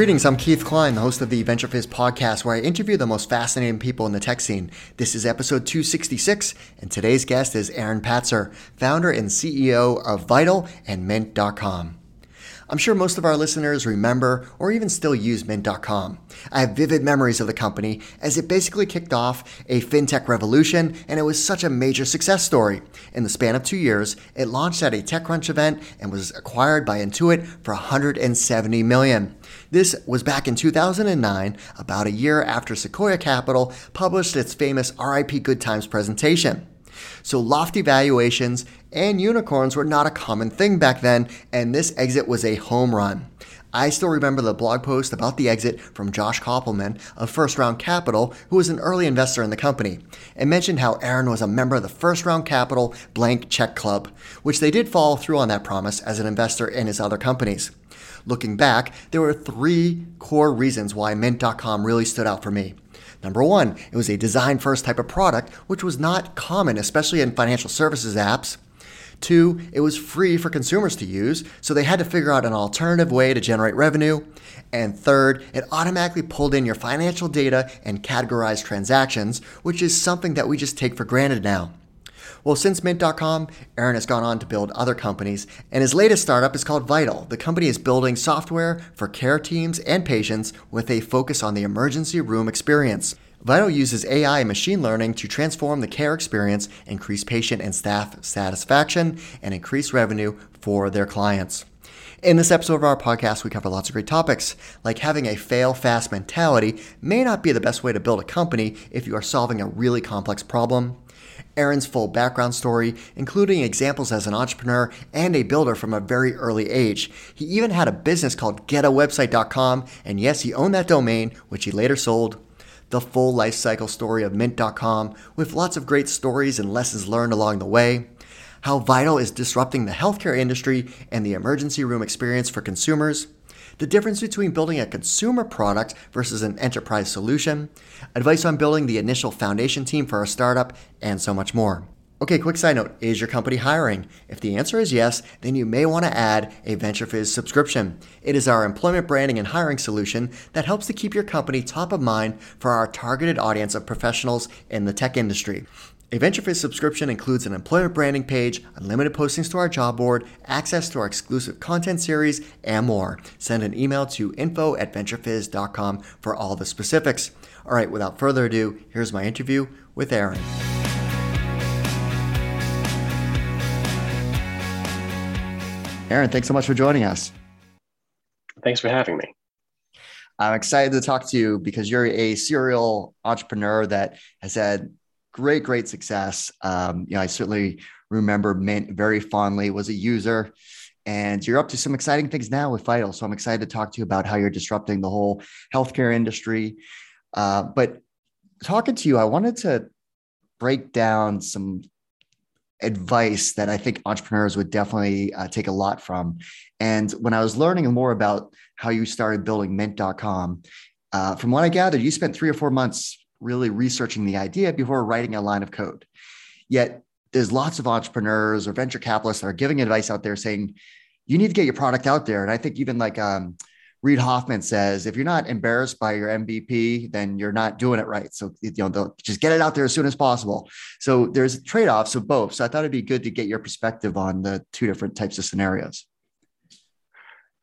Greetings, I'm Keith Klein, the host of the Venture Fizz podcast, where I interview the most fascinating people in the tech scene. This is episode 266, and today's guest is Aaron Patzer, founder and CEO of Vital and Mint.com. I'm sure most of our listeners remember or even still use Mint.com. I have vivid memories of the company as it basically kicked off a fintech revolution and it was such a major success story. In the span of two years, it launched at a TechCrunch event and was acquired by Intuit for 170 million. This was back in 2009, about a year after Sequoia Capital published its famous RIP Good Times presentation. So lofty valuations and unicorns were not a common thing back then, and this exit was a home run. I still remember the blog post about the exit from Josh Kopelman of First Round Capital, who was an early investor in the company, and mentioned how Aaron was a member of the First Round Capital Blank Check Club, which they did follow through on that promise as an investor in his other companies. Looking back, there were three core reasons why Mint.com really stood out for me. Number one, it was a design first type of product, which was not common, especially in financial services apps. Two, it was free for consumers to use, so they had to figure out an alternative way to generate revenue. And third, it automatically pulled in your financial data and categorized transactions, which is something that we just take for granted now. Well, since Mint.com, Aaron has gone on to build other companies, and his latest startup is called Vital. The company is building software for care teams and patients with a focus on the emergency room experience. Vital uses AI and machine learning to transform the care experience, increase patient and staff satisfaction, and increase revenue for their clients. In this episode of our podcast, we cover lots of great topics, like having a fail fast mentality may not be the best way to build a company if you are solving a really complex problem. Aaron's full background story, including examples as an entrepreneur and a builder from a very early age. He even had a business called getawebsite.com, and yes, he owned that domain, which he later sold. The full life cycle story of Mint.com, with lots of great stories and lessons learned along the way. How Vital is disrupting the healthcare industry and the emergency room experience for consumers the difference between building a consumer product versus an enterprise solution, advice on building the initial foundation team for a startup, and so much more. Okay, quick side note Is your company hiring? If the answer is yes, then you may want to add a VentureFizz subscription. It is our employment branding and hiring solution that helps to keep your company top of mind for our targeted audience of professionals in the tech industry. A VentureFizz subscription includes an employment branding page, unlimited postings to our job board, access to our exclusive content series, and more. Send an email to info at venturefizz.com for all the specifics. All right, without further ado, here's my interview with Aaron. Aaron, thanks so much for joining us. Thanks for having me. I'm excited to talk to you because you're a serial entrepreneur that has had great, great success. Um, you know, I certainly remember Mint very fondly, was a user. And you're up to some exciting things now with Vital. So I'm excited to talk to you about how you're disrupting the whole healthcare industry. Uh, but talking to you, I wanted to break down some advice that I think entrepreneurs would definitely uh, take a lot from. And when I was learning more about how you started building mint.com, uh, from what I gathered, you spent three or four months really researching the idea before writing a line of code. Yet there's lots of entrepreneurs or venture capitalists that are giving advice out there saying, you need to get your product out there. And I think even like um, Reid Hoffman says, if you're not embarrassed by your MVP, then you're not doing it right. So, you know, just get it out there as soon as possible. So there's trade-offs of both. So I thought it'd be good to get your perspective on the two different types of scenarios.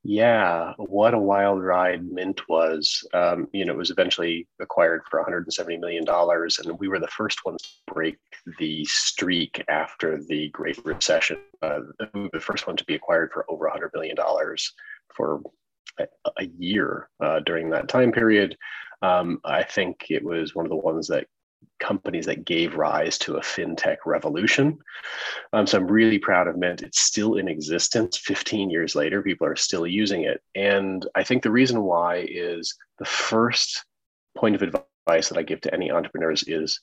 Yeah, what a wild ride Mint was. Um, you know, it was eventually acquired for 170 million dollars, and we were the first ones to break the streak after the Great Recession. Uh, the first one to be acquired for over 100 million dollars for a, year uh, during that time period. Um, I think it was one of the ones that companies that gave rise to a fintech revolution. Um, so I'm really proud of Mint. It's still in existence 15 years later. People are still using it. And I think the reason why is the first point of advice that I give to any entrepreneurs is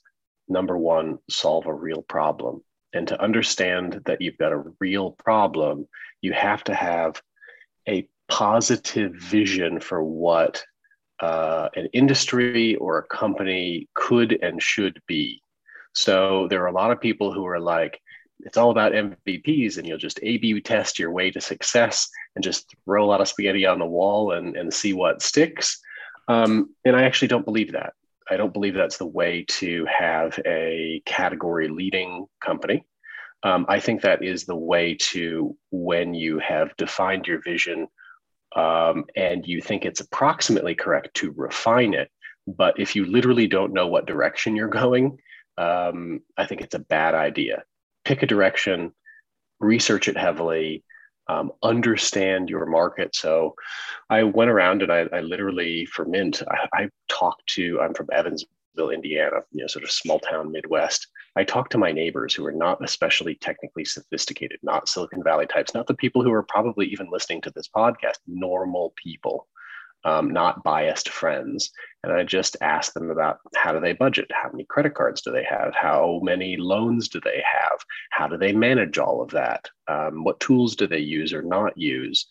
number one, solve a real problem. And to understand that you've got a real problem, you have to have a positive vision for what uh, an industry or a company could and should be. So there are a lot of people who are like, it's all about MVPs and you'll just A B test your way to success. and just throw a lot of spaghetti on the wall and, and see what sticks. Um, and I actually don't believe that. I don't believe that's the way to have a category leading company. Um, I think that is the way to when you have defined your vision um, and you think it's approximately correct to refine it. But if you literally don't know what direction you're going, um, I think it's a bad idea. Pick a direction, research it heavily, um, understand your market. So I went around and I, I literally, for Mint, I, I, talked to, I'm from Evansville, Indiana, you know, sort of small town Midwest. I talked to my neighbors who are not especially technically sophisticated, not Silicon Valley types, not the people who are probably even listening to this podcast, normal people um, not biased friends. And I just ask them about how do they budget? How many credit cards do they have? How many loans do they have? How do they manage all of that? Um, what tools do they use or not use?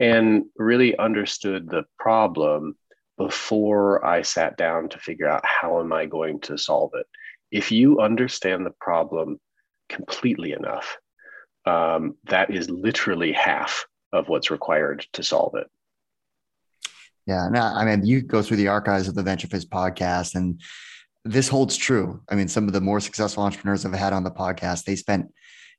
And really understood the problem before I sat down to figure out how am I going to solve it. If you understand the problem completely enough, um, that is literally half of what's required to solve it. Yeah, no, I mean, you go through the archives of the Venture Fizz podcast, and this holds true. I mean, some of the more successful entrepreneurs I've had on the podcast, they spent,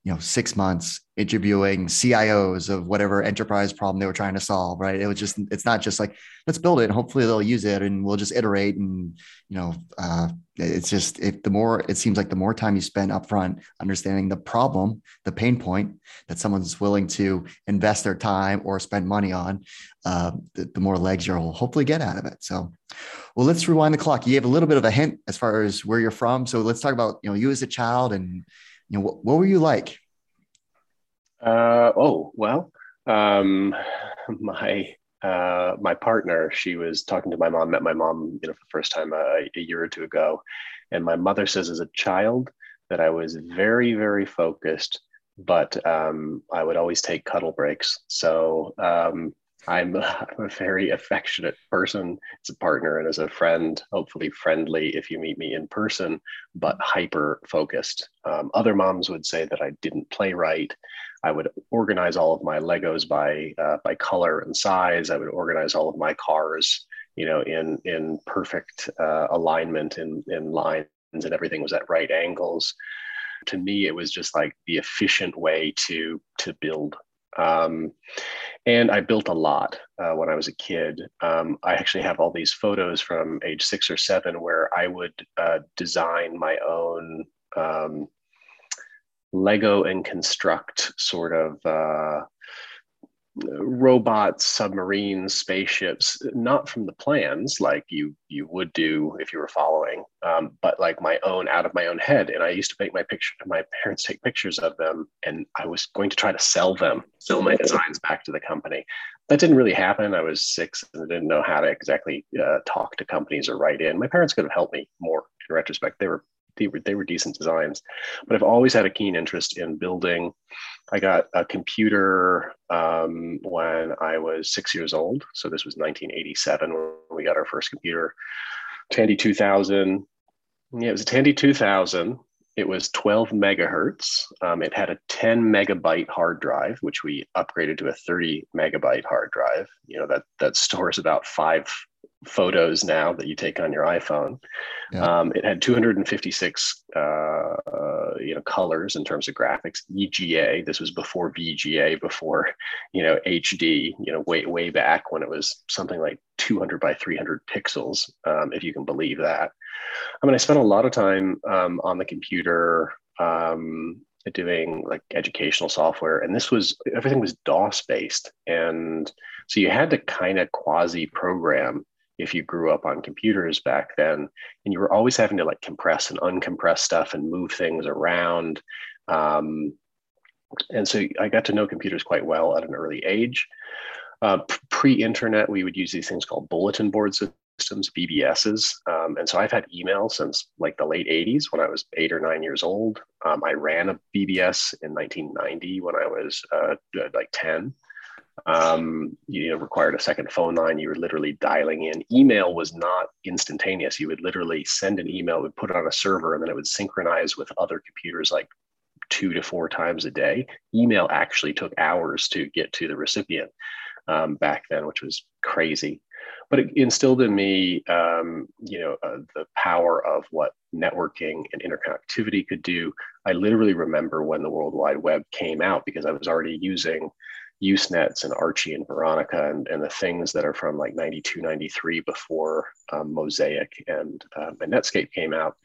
you know, six months interviewing CIOs of whatever enterprise problem they were trying to solve, right? It was just, it's not just like, let's build it and hopefully they'll use it and we'll just iterate. And, you know, uh, it's just, if the more, it seems like the more time you spend upfront understanding the problem, the pain point that someone's willing to invest their time or spend money on, uh, the, the more legs you'll hopefully get out of it. So, well, let's rewind the clock. You gave a little bit of a hint as far as where you're from. So let's talk about, you know, you as a child and, know, what, what were you like? Uh, oh well, um, my uh, my partner, she was talking to my mom. Met my mom, you know, for the first time uh, a year or two ago, and my mother says, as a child, that I was very, very focused, but um, I would always take cuddle breaks. So um, I'm, I'm a very affectionate person as a partner and as a friend, hopefully friendly if you meet me in person, but hyper focused. Um, other moms would say that I didn't play right. I would organize all of my Legos by uh, by color and size. I would organize all of my cars, you know, in in perfect uh, alignment in in lines, and everything was at right angles. To me, it was just like the efficient way to to build. Um, and I built a lot uh, when I was a kid. Um, I actually have all these photos from age six or seven where I would uh, design my own um, Lego and construct sort of uh, robots, submarines, spaceships, not from the plans like you you would do if you were following, um, but like my own out of my own head. And I used to make my picture, my parents take pictures of them, and I was going to try to sell them, sell my designs back to the company. That didn't really happen. I was six and I didn't know how to exactly uh, talk to companies or write in. My parents could have helped me more in retrospect. They were they were they were decent designs. But i've always had a keen interest in building. I got a computer um, when i was six years old. So this was 1987 when we got our first computer. Tandy 2000 yeah it was a tandy 2000 it was 12 megahertz. Um, it had a 10 megabyte hard drive which we upgraded to a 30 megabyte hard drive. You know that that stores about five photos now that you take on your iPhone. Yeah. Um, it had 256 uh, uh, you know colors in terms of graphics. EGA. This was before VGA, before you know HD. You know, way way back when it was something like 200 by 300 pixels, um, if you can believe that. I mean, I spent a lot of time um, on the computer um, doing like educational software, and this was everything was DOS based, and so you had to kind of quasi program if you grew up on computers back then and you were always having to like compress and uncompress stuff and move things around. Um, and so i got to know computers quite well at an early age. Uh, pre-internet we would use these things called bulletin board systems bbs's um, and so i've had email since like the late 80s when i was eight or nine years old. Um, i ran a bbs in 1990 when i was uh, like 10 um, you know, required a second phone line. You were literally dialing in. Email was not instantaneous. You would literally send an email, would put it on a server, and then it would synchronize with other computers like two to four times a day. Email actually took hours to get to the recipient um, back then, which was crazy. But it instilled in me, um, you know, uh, the power of what networking and interconnectivity could do. I literally remember when the World Wide Web came out because I was already using Usenets and Archie and Veronica and, and the things that are from like 92, 93 before um, Mosaic and, um, and Netscape came out.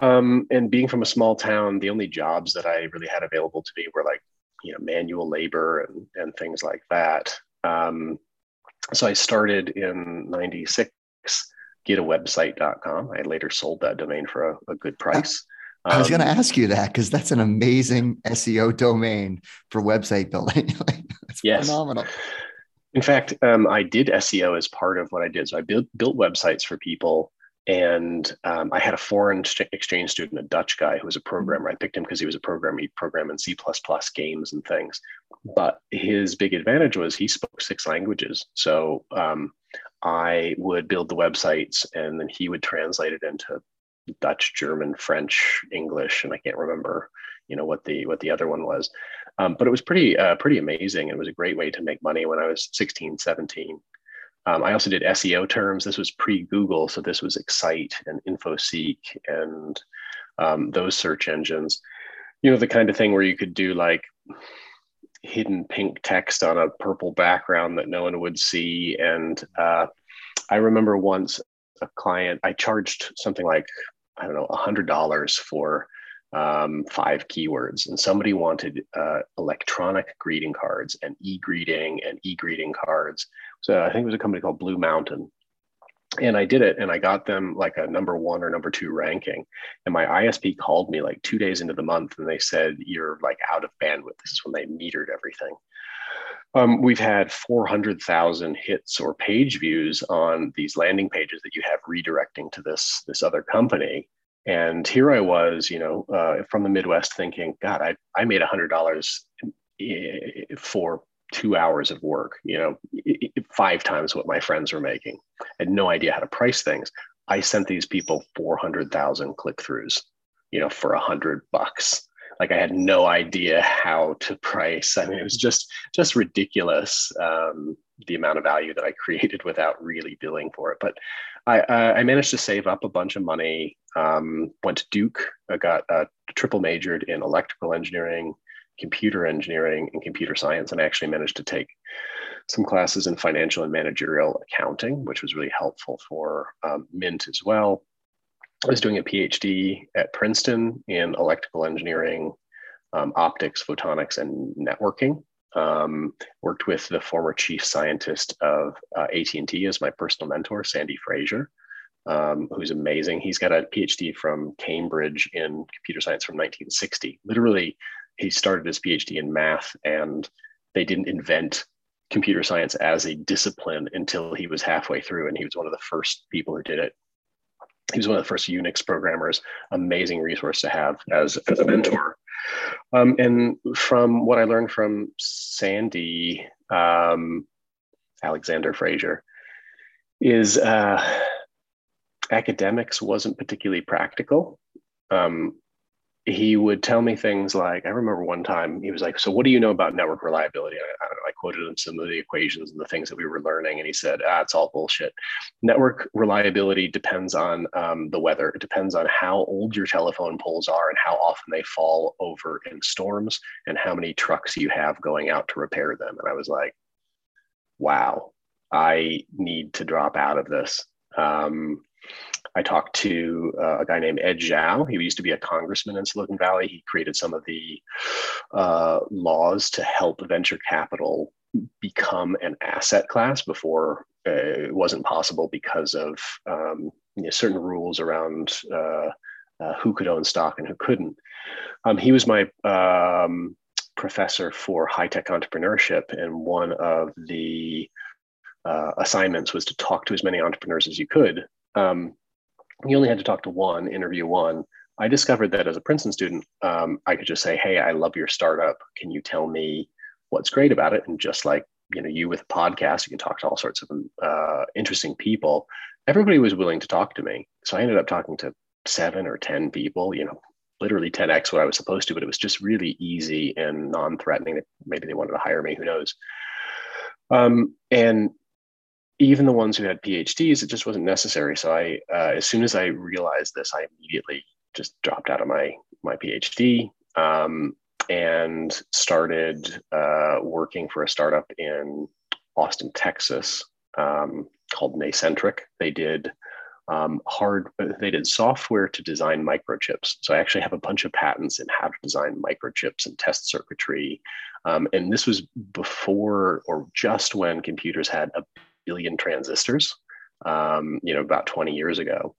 Um, and being from a small town, the only jobs that I really had available to me were like, you know, manual labor and, and things like that. Um, so I started in 96, getawebsite.com. I later sold that domain for a, a good price. I was going to um, ask you that because that's an amazing SEO domain for website building. it's yes. phenomenal. In fact, um, I did SEO as part of what I did. So I built built websites for people, and um, I had a foreign exchange student, a Dutch guy who was a programmer. I picked him because he was a programmer. He programmed in C games and things. But his big advantage was he spoke six languages. So um, I would build the websites, and then he would translate it into Dutch, German, French, English, and I can't remember, you know, what the what the other one was. Um, but it was pretty uh, pretty amazing. It was a great way to make money when I was 16, 17. Um, I also did SEO terms. This was pre-Google, so this was Excite and InfoSeek and um, those search engines. You know, the kind of thing where you could do like hidden pink text on a purple background that no one would see. And uh, I remember once a client, I charged something like I don't know, $100 for um, five keywords. And somebody wanted uh, electronic greeting cards and e greeting and e greeting cards. So I think it was a company called Blue Mountain. And I did it and I got them like a number one or number two ranking. And my ISP called me like two days into the month and they said, You're like out of bandwidth. This is when they metered everything. Um, we've had 400,000 hits or page views on these landing pages that you have redirecting to this this other company. And here I was, you know, uh, from the Midwest, thinking, God, I I made hundred dollars for two hours of work. You know, five times what my friends were making. I had no idea how to price things. I sent these people 400,000 click throughs, you know, for a hundred bucks like I had no idea how to price. I mean, it was just just ridiculous um, the amount of value that I created without really billing for it. But I, I managed to save up a bunch of money. Um, went to Duke. I got a triple majored in electrical engineering, computer engineering, and computer science, and I actually managed to take some classes in financial and managerial accounting, which was really helpful for um, Mint as well. I was doing a PhD at Princeton in electrical engineering, um, optics, photonics, and networking. Um, worked with the former chief scientist of uh, AT&T as my personal mentor, Sandy Fraser, um, who's amazing. He's got a PhD from Cambridge in computer science from 1960. Literally, he started his PhD in math, and they didn't invent computer science as a discipline until he was halfway through, and he was one of the first people who did it he was one of the first Unix programmers. Amazing resource to have as, as a mentor. Um, and from what I learned from Sandy um, Alexander Fraser, is uh, academics wasn't particularly practical. Um, he would tell me things like, I remember one time he was like, So, what do you know about network reliability? I, I don't know, I quoted him some of the equations and the things that we were learning. And he said, Ah, it's all bullshit. Network reliability depends on um, the weather, it depends on how old your telephone poles are and how often they fall over in storms and how many trucks you have going out to repair them. And I was like, Wow, I need to drop out of this. Um, I talked to uh, a guy named Ed Zschau. He used to be a congressman in Silicon Valley. He created some of the uh, laws to help venture capital become an asset class before uh, it wasn't possible because of um, you know, certain rules around uh, uh, who could own stock and who couldn't. Um, he was my um, professor for high tech entrepreneurship, and one of the uh, assignments was to talk to as many entrepreneurs as you could um, you only had to talk to one, interview one. I discovered that as a Princeton student, um, I could just say, "Hey, I love your startup. Can you tell me what's great about it?" And just like you know, you with a podcast, you can talk to all sorts of uh, interesting people. Everybody was willing to talk to me, so I ended up talking to seven or ten people. You know, literally 10x what I was supposed to, but it was just really easy and non-threatening. Maybe they wanted to hire me, who knows? Um, and even the ones who had PhDs, it just wasn't necessary. So I, uh, as soon as I realized this, I immediately just dropped out of my my PhD um, and started uh, working for a startup in Austin, Texas, um, called Nascentric. They did um, hard, they did software to design microchips. So I actually have a bunch of patents in how to design microchips and test circuitry. Um, and this was before or just when computers had a billion transistors, um, you know, about 20 years ago.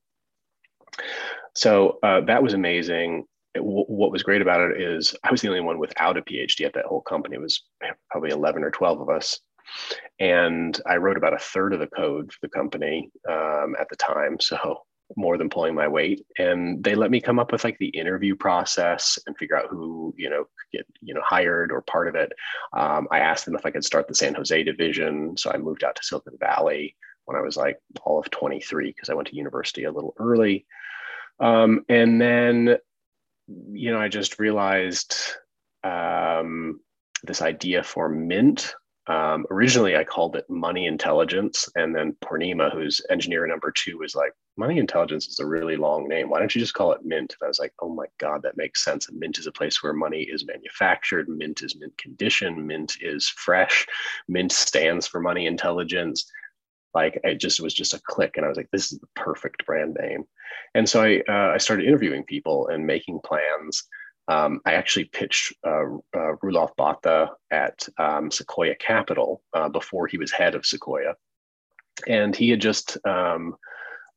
So uh, that was amazing. It, w- what was great about it is I was the only one without a PhD at that whole company. It was probably 11 or 12 of us. And I wrote about a third of the code for the company um, at the time. So more than pulling my weight. And they let me come up with like the interview process and figure out who, you know, get, you know, hired or part of it. Um, I asked them if I could start the San Jose division. So I moved out to Silicon Valley when I was like all of 23 because I went to university a little early. Um, and then, you know, I just realized um, this idea for Mint um, originally, I called it Money Intelligence, and then Poornima, who's engineer number two, was like, "Money Intelligence is a really long name. Why don't you just call it Mint?" And I was like, "Oh my god, that makes sense. A mint is a place where money is manufactured. Mint is mint condition. Mint is fresh. Mint stands for Money Intelligence." Like it just was just a click, and I was like, "This is the perfect brand name." And so I uh, I started interviewing people and making plans. Um, I actually pitched uh, uh, Roelof Botha at um, Sequoia Capital uh, before he was head of Sequoia, and he had just, um,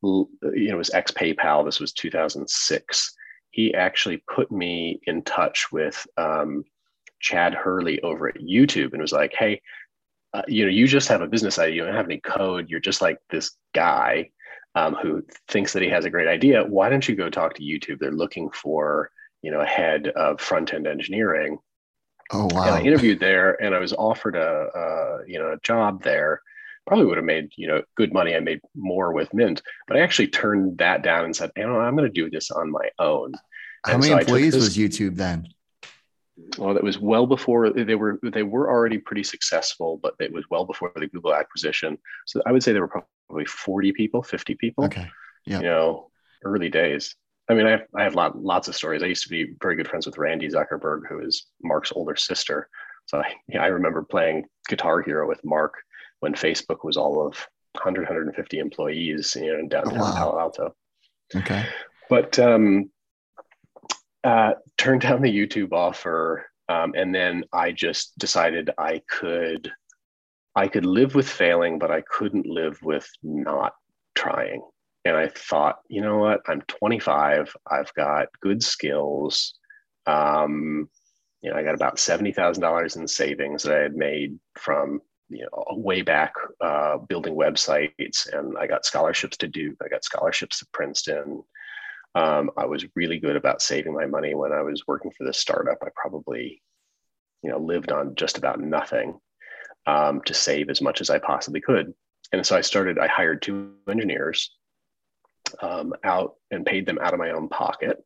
you know, was ex PayPal. This was 2006. He actually put me in touch with um, Chad Hurley over at YouTube, and was like, "Hey, uh, you know, you just have a business idea. You don't have any code. You're just like this guy." Um, who thinks that he has a great idea? Why don't you go talk to YouTube? They're looking for you know, head of front end engineering. Oh wow! And I interviewed there, and I was offered a, a you know a job there. Probably would have made you know good money. I made more with Mint, but I actually turned that down and said, you know, I'm going to do this on my own. How and many so employees was YouTube then? Well, that was well before they were they were already pretty successful, but it was well before the Google acquisition. So I would say there were probably 40 people, 50 people. Okay. Yeah. You know, early days. I mean, I have, I have lot, lots of stories. I used to be very good friends with Randy Zuckerberg, who is Mark's older sister. So I, yeah, I remember playing Guitar Hero with Mark when Facebook was all of 100, 150 employees, you know, in downtown oh, wow. Palo Alto. Okay. But um, uh, turned down the YouTube offer, um, and then I just decided I could, I could live with failing, but I couldn't live with not trying and I thought, you know what? I'm 25. I've got good skills. Um, you know, I got about seventy thousand dollars in savings that I had made from you know way back uh, building websites, and I got scholarships to Duke. I got scholarships to Princeton. Um, I was really good about saving my money when I was working for this startup. I probably, you know, lived on just about nothing um, to save as much as I possibly could. And so I started. I hired two engineers um, out and paid them out of my own pocket,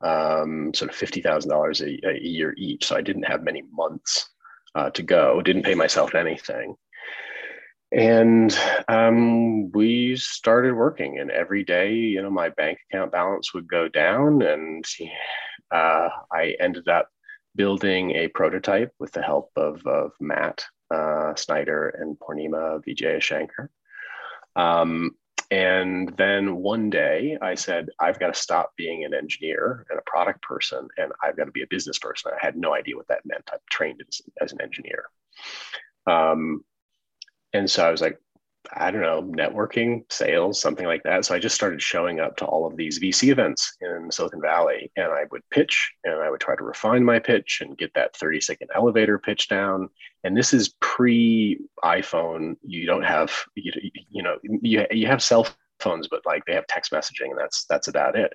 um, sort of fifty thousand dollars a year each. So I didn't have many months uh, to go. Didn't pay myself anything, and um, we started working. And every day, you know, my bank account balance would go down, and uh, I ended up building a prototype with the help of, of Matt uh, Snyder and Poornima Vijayashankar. Um, and then one day I said, I've got to stop being an engineer and a product person, and I've got to be a business person. I had no idea what that meant. I'm trained as, as an engineer. Um, and so I was like, I don't know, networking, sales, something like that. So I just started showing up to all of these VC events in Silicon Valley and I would pitch and I would try to refine my pitch and get that 30 second elevator pitch down. And this is pre iPhone. You don't have, you, you know, you, you have cell phones, but like they have text messaging and that's, that's about it.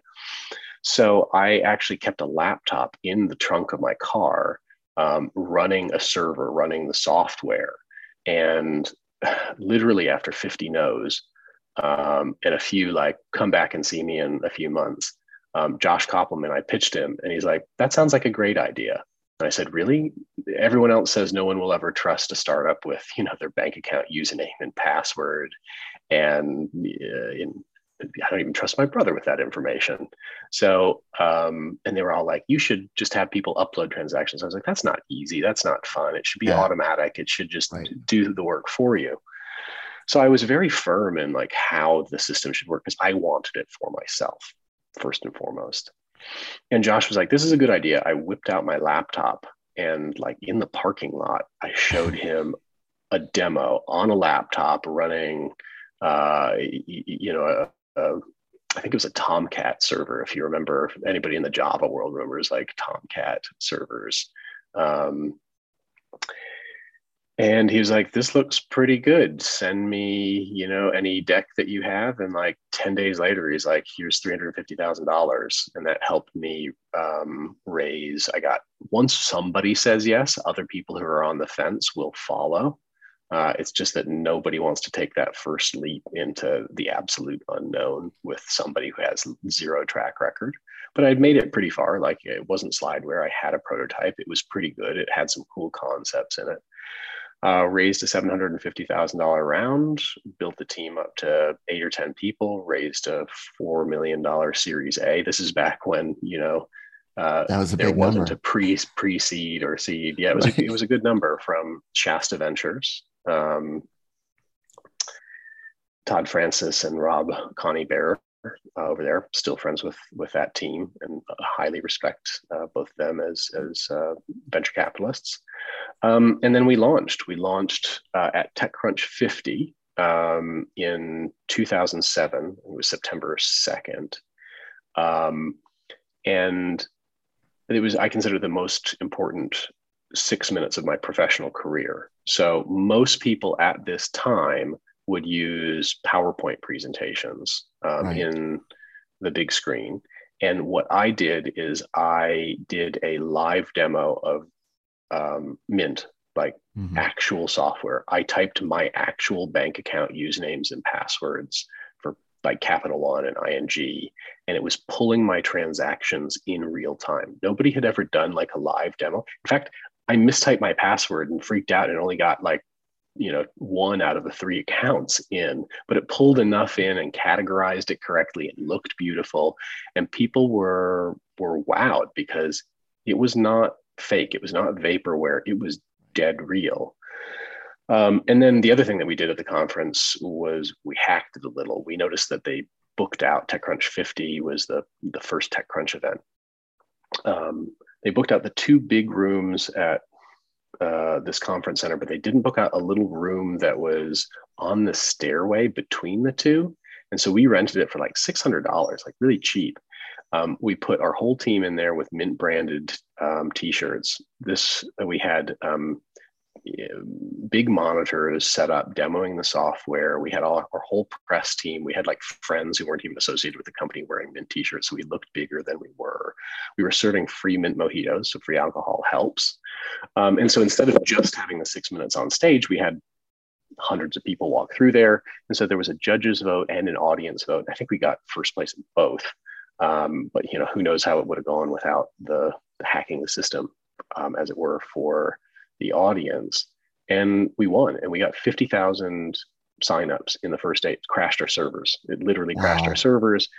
So I actually kept a laptop in the trunk of my car um, running a server, running the software. And literally after 50 no's um, and a few like come back and see me in a few months um, Josh Kopelman, I pitched him and he's like, that sounds like a great idea. And I said, really? Everyone else says no one will ever trust a startup with, you know, their bank account username and password. And uh, in, I don't even trust my brother with that information. So, um, and they were all like, you should just have people upload transactions. I was like, that's not easy. That's not fun. It should be yeah. automatic. It should just right. do the work for you. So I was very firm in like how the system should work because I wanted it for myself first and foremost. And Josh was like, This is a good idea. I whipped out my laptop and, like, in the parking lot, I showed him a demo on a laptop running, uh, you know, a, I think it was a Tomcat server. If you remember, anybody in the Java world remembers like Tomcat servers. Um, and he was like this looks pretty good send me you know any deck that you have and like 10 days later he's like here's $350000 and that helped me um, raise i got once somebody says yes other people who are on the fence will follow uh, it's just that nobody wants to take that first leap into the absolute unknown with somebody who has zero track record but i'd made it pretty far like it wasn't slideware i had a prototype it was pretty good it had some cool concepts in it uh, raised a $750,000 round, built the team up to eight or 10 people, raised a $4 million Series A. This is back when, you know, uh, that was a there big wasn't number. a pre pre seed or seed. Yeah, it was, right. a, it was a good number from Shasta Ventures. Um, Todd Francis and Rob Coneybeer uh, over there, still friends with with that team, and highly respect uh, both them as as uh, venture capitalists. Um, and then we launched. We launched uh, at TechCrunch 50 um, in 2007. It was September 2nd, um, and it was I consider the most important six minutes of my professional career. So most people at this time would use PowerPoint presentations um, right. in the big screen. And what I did is I did a live demo of um, Mint, like mm-hmm. actual software. I typed my actual bank account usernames and passwords for like Capital One and ING, and it was pulling my transactions in real time. Nobody had ever done like a live demo. In fact, I mistyped my password and freaked out and only got like you know one out of the three accounts in but it pulled enough in and categorized it correctly it looked beautiful. And people were were wowed because it was not fake. It was not vaporware. It was dead real. Um, and then the other thing that we did at the conference was we hacked it a little. We noticed that they booked out techcrunch 50 was the the first techcrunch event. Um, they booked out the two big rooms at uh, this conference center, but they didn't book out a little room that was on the stairway between the two. And so we rented it for like $600, like really cheap. Um, we put our whole team in there with mint branded um, t-shirts. This we had um, big monitors set up demoing the software. We had all our whole press team. We had like friends who weren't even associated with the company wearing mint t-shirts, so we looked bigger than we were. We were serving free mint mojitos, so free alcohol helps. Um, and so instead of just having the six minutes on stage, we had hundreds of people walk through there. And so there was a judge's vote and an audience vote. I think we got first place in both. Um, but you know, who knows how it would have gone without the, the hacking the system, um, as it were, for the audience. And we won, and we got 50,000 signups in the first day. It crashed our servers. It literally wow. crashed our servers.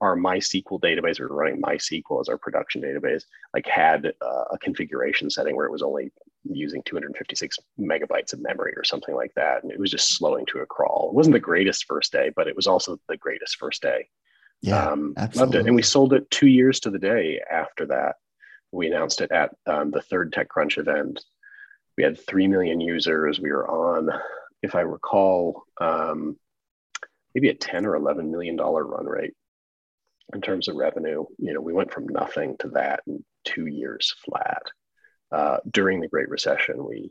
Our MySQL database, we were running MySQL as our production database, like had uh, a configuration setting where it was only using 256 megabytes of memory or something like that. And it was just slowing to a crawl. It wasn't the greatest first day, but it was also the greatest first day. Yeah, um, loved it. And we sold it two years to the day after that. We announced it at um, the third TechCrunch event we had 3 million users. We were on, if I recall, um, maybe a 10 or 11 million dollar run rate in terms of revenue. You know, we went from nothing to that in two years flat. Uh, during the Great Recession, we,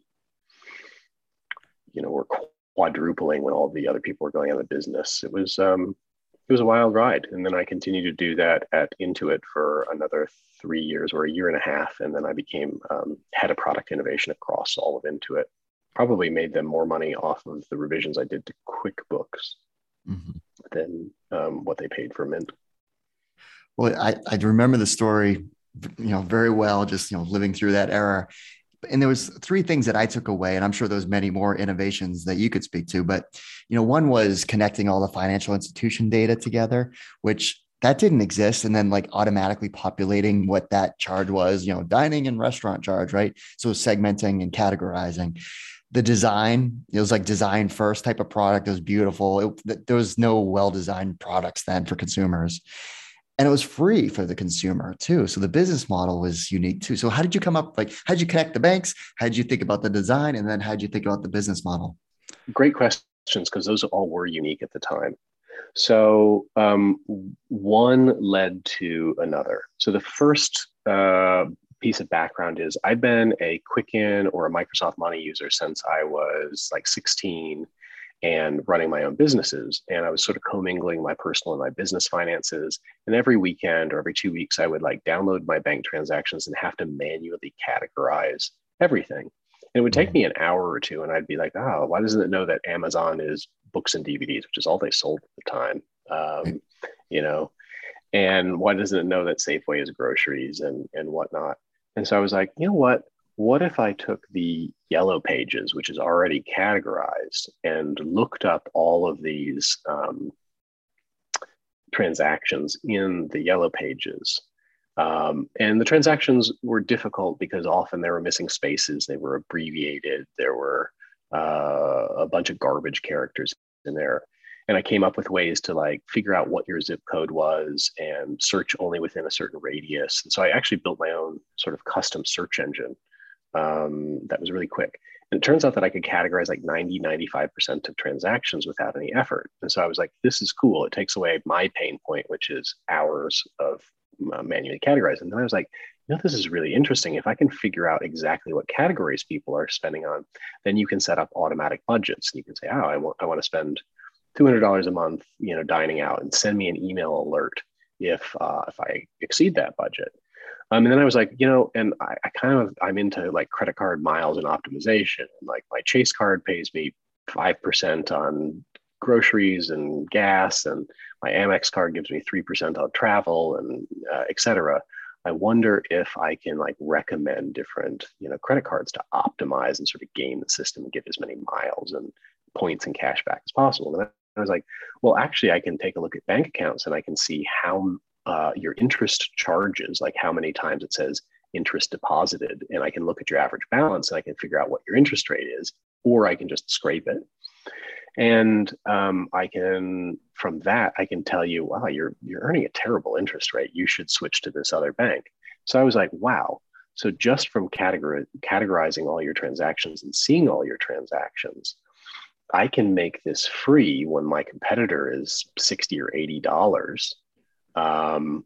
you know, were quadrupling when all the other people were going out of business. It was um, it was a wild ride. And then I continued to do that at Intuit for another three years or a year and a half. And then I became um, head of product innovation across all of Intuit. Probably made them more money off of the revisions I did to QuickBooks mm-hmm. than um, what they paid for Mint. Well, I, I remember the story, you know, very well, just, you know, living through that era. And there was three things that I took away, and I'm sure there's many more innovations that you could speak to. But, you know, one was connecting all the financial institution data together, which that didn't exist and then like automatically populating what that charge was you know dining and restaurant charge right? So segmenting and categorizing. The design it was like design first type of product it was beautiful. It, there was no well designed products then for consumers and it was free for the consumer too. So the business model was unique too. So how did you come up like how did you connect the banks? How did you think about the design? And then how did you think about the business model? Great questions because those all were unique at the time. So um, one led to another. So the first uh, piece of background is I've been a Quicken or a Microsoft Money user since I was like 16 and running my own businesses. And I was sort of commingling my personal and my business finances. And every weekend or every two weeks, I would like download my bank transactions and have to manually categorize everything. And it would take me an hour or two, and I'd be like, oh, why doesn't it know that Amazon is books and DVDs, which is all they sold at the time? Um, you know, and why doesn't it know that Safeway is groceries and and whatnot? And so I was like, you know what? What if I took the yellow pages, which is already categorized, and looked up all of these um, transactions in the yellow pages? Um, and the transactions were difficult because often there were missing spaces, they were abbreviated, there were uh, a bunch of garbage characters in there and I came up with ways to like figure out what your zip code was and search only within a certain radius. And so I actually built my own sort of custom search engine um, that was really quick. And it turns out that I could categorize like 90, 95% of transactions without any effort. And so I was like, this is cool. It takes away my pain point, which is hours of uh, manually categorizing. And then I was like, you know, this is really interesting. If I can figure out exactly what categories people are spending on, then you can set up automatic budgets. And you can say, oh, I want, I want to spend $200 a month, you know, dining out and send me an email alert if, uh, if I exceed that budget. Um, and then I was like, you know, and I, I, kind of, I'm into like credit card miles and optimization. And like my Chase card pays me 5% on groceries and gas, and my Amex card gives me 3% on travel and uh, et cetera. I wonder if I can like recommend different, you know, credit cards to optimize and sort of game the system and get as many miles and points and cash back as possible. And I was like, well, actually, I can take a look at bank accounts and I can see how uh, your interest charges, like how many times it says interest deposited. And I can look at your average balance and I can figure out what your interest rate is, or I can just scrape it. And um, I can, from that, I can tell you, wow, you're you're earning a terrible interest rate. You should switch to this other bank. So I was like, wow. So just from categor- categorizing all your transactions and seeing all your transactions, I can make this free when my competitor is 60 or 80 dollars. Um,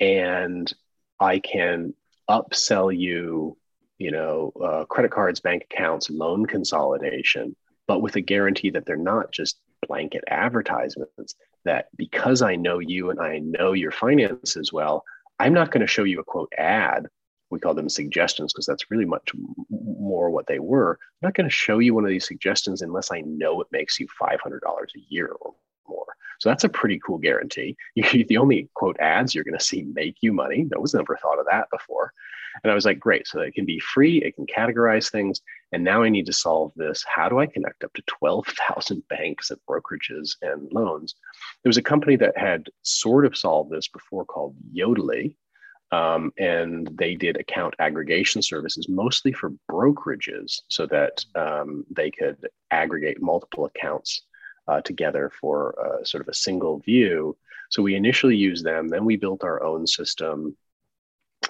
and I can upsell you, you know, uh, credit cards, bank accounts, loan consolidation, but with a guarantee that they're not just blanket advertisements. That because I know you and I know your finances well, I'm not going to show you a quote ad we call them suggestions because that's really much more what they were. I'm not going to show you one of these suggestions unless I know it makes you $500 a year or more. So that's a pretty cool guarantee. You, the only quote ads you're going to see make you money. No one's ever thought of that before. And I was like, great. So it can be free, it can categorize things. And now I need to solve this. How do I connect up to 12,000 banks and brokerages and loans? There was a company that had sort of solved this before called Yodlee um, and they did account aggregation services mostly for brokerages so that um, they could aggregate multiple accounts uh, together for uh, sort of a single view. So we initially used them, then we built our own system.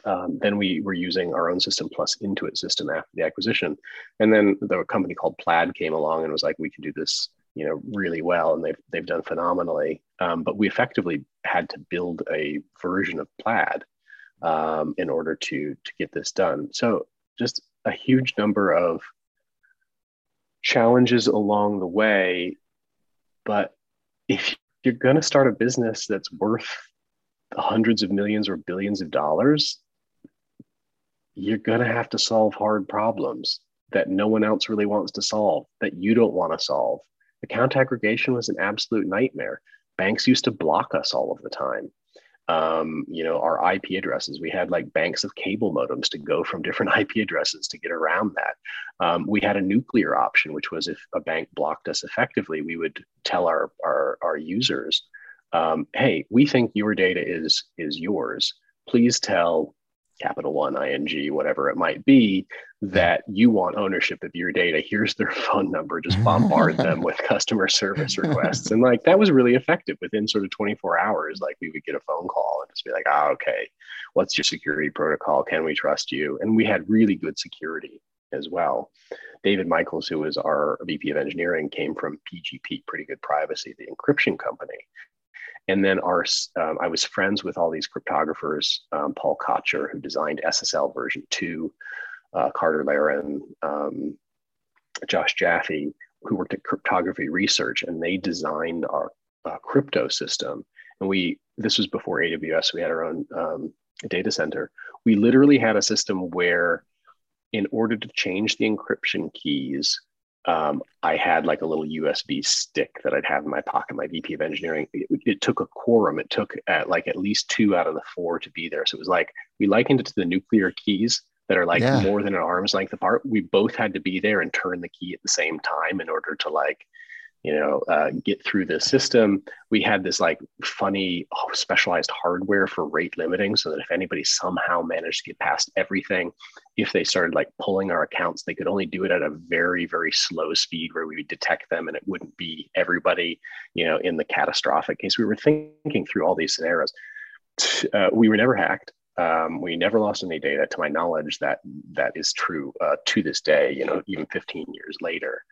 Um, then we were using our own system plus Intuit system after the acquisition. And then the company called Plaid came along and was like, we can do this you know really well and they've they've done phenomenally um, but we effectively had to build a version of plaid um, in order to to get this done. So just a huge number of challenges along the way, but if you're going to start a business that's worth hundreds of millions or billions of dollars, you're going to have to solve hard problems that no one else really wants to solve, that you don't want to solve. Account aggregation was an absolute nightmare. Banks used to block us all of the time um, you know, our IP addresses. We had like banks of cable modems to go from different IP addresses to get around that. Um, we had a nuclear option, which was if a bank blocked us effectively, we would tell our our, our users, um, "Hey, we think your data is is yours. Please tell Capital One, ING, whatever it might be, that you want ownership of your data. Here's their phone number. Just bombard them with customer service requests. And like that was really effective within sort of 24 hours. Like we would get a phone call and just be like, ah, okay, what's your security protocol? Can we trust you? And we had really good security as well. David Michaels, who was our VP of engineering, came from PGP, Pretty Good Privacy, the encryption company. And then our, um, I was friends with all these cryptographers, um, Paul Kocher, who designed SSL version two, uh, Carter Laren, um, Josh Jaffe, who worked at cryptography research, and they designed our uh, crypto system. And we, this was before AWS, we had our own um, data center. We literally had a system where, in order to change the encryption keys, um, I had like a little USB stick that I'd have in my pocket, my VP of engineering. It, it took a quorum. It took at like at least two out of the four to be there. So it was like we likened it to the nuclear keys that are like yeah. more than an arm's length apart. We both had to be there and turn the key at the same time in order to like you know, uh, get through the system. We had this like funny oh, specialized hardware for rate limiting so that if anybody somehow managed to get past everything, if they started like pulling our accounts, they could only do it at a very, very slow speed where we would detect them and it wouldn't be everybody, you know, in the catastrophic case. We were thinking through all these scenarios. Uh, we were never hacked. Um, we never lost any data to my knowledge that that is true uh, to this day, you know, even 15 years later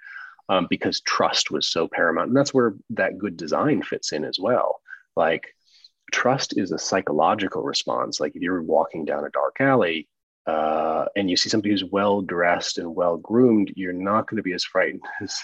um, because trust was so paramount. And that's where that good design fits in as well. Like, trust is a psychological response. Like, if you're walking down a dark alley uh, and you see somebody who's well dressed and well groomed, you're not going to be as frightened as,